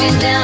coming down.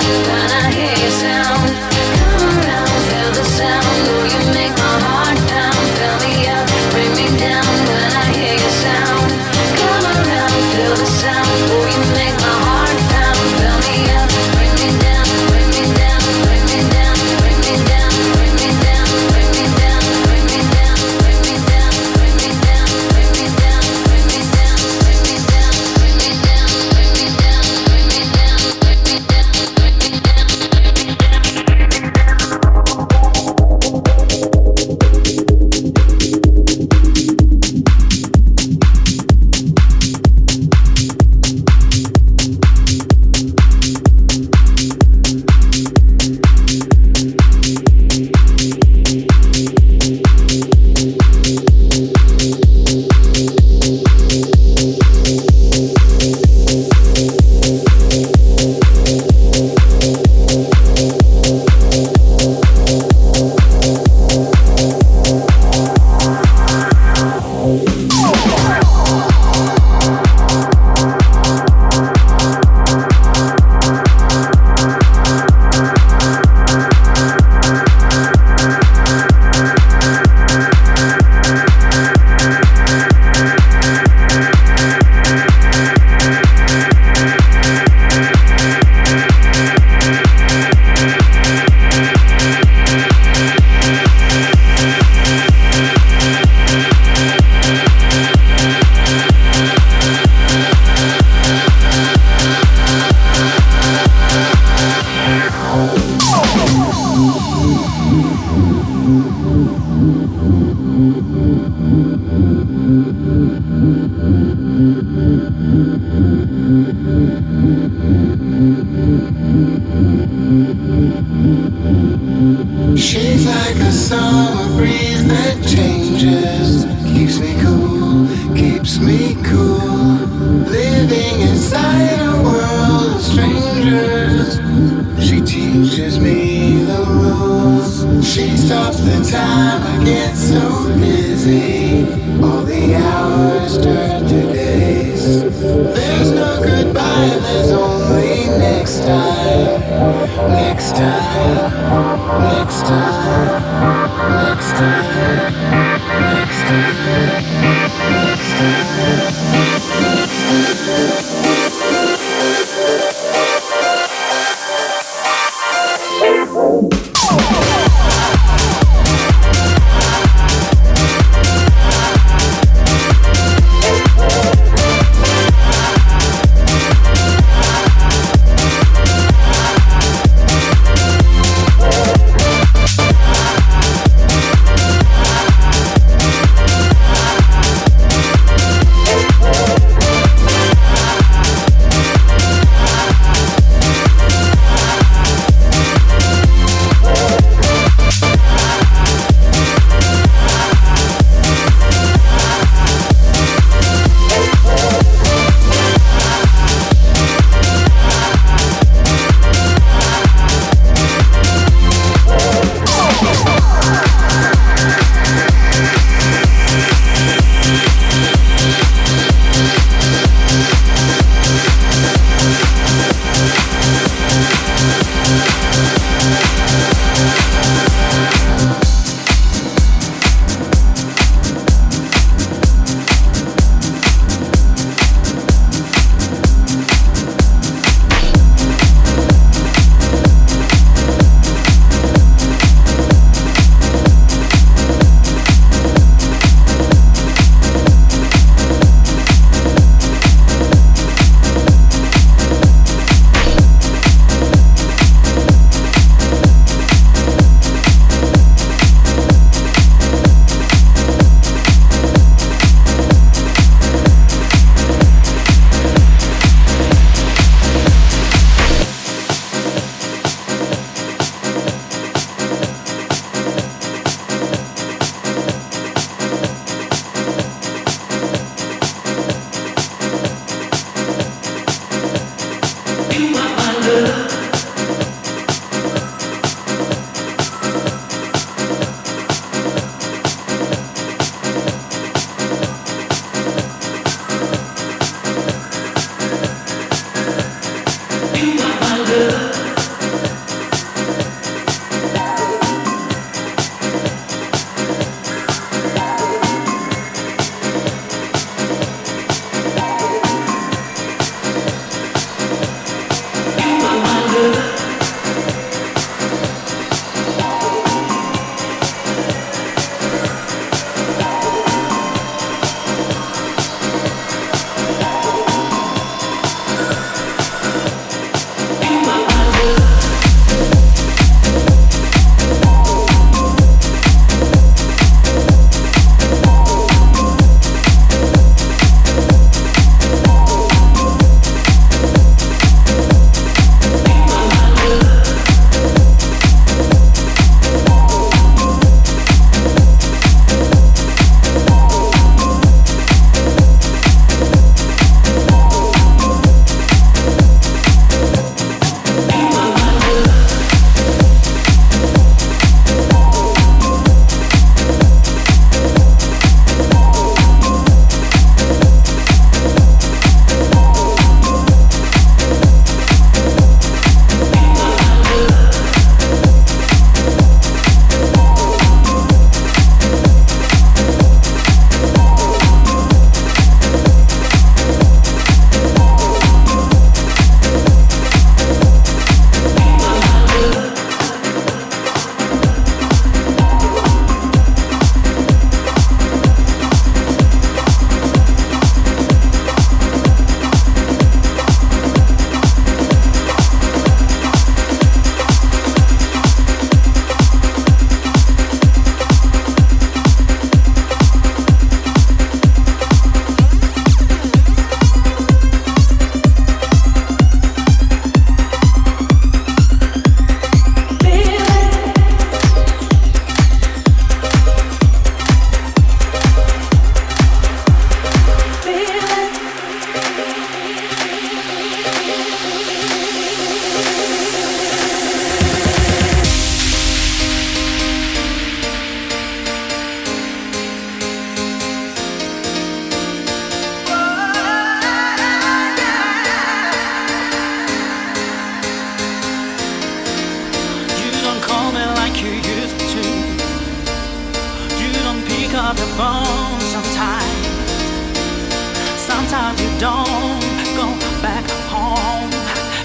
Sometimes you don't go back home.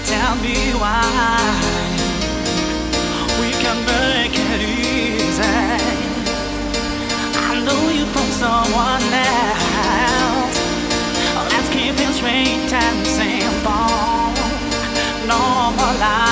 Tell me why. We can make it easy. I know you from someone else. Let's keep it straight and simple. Normal.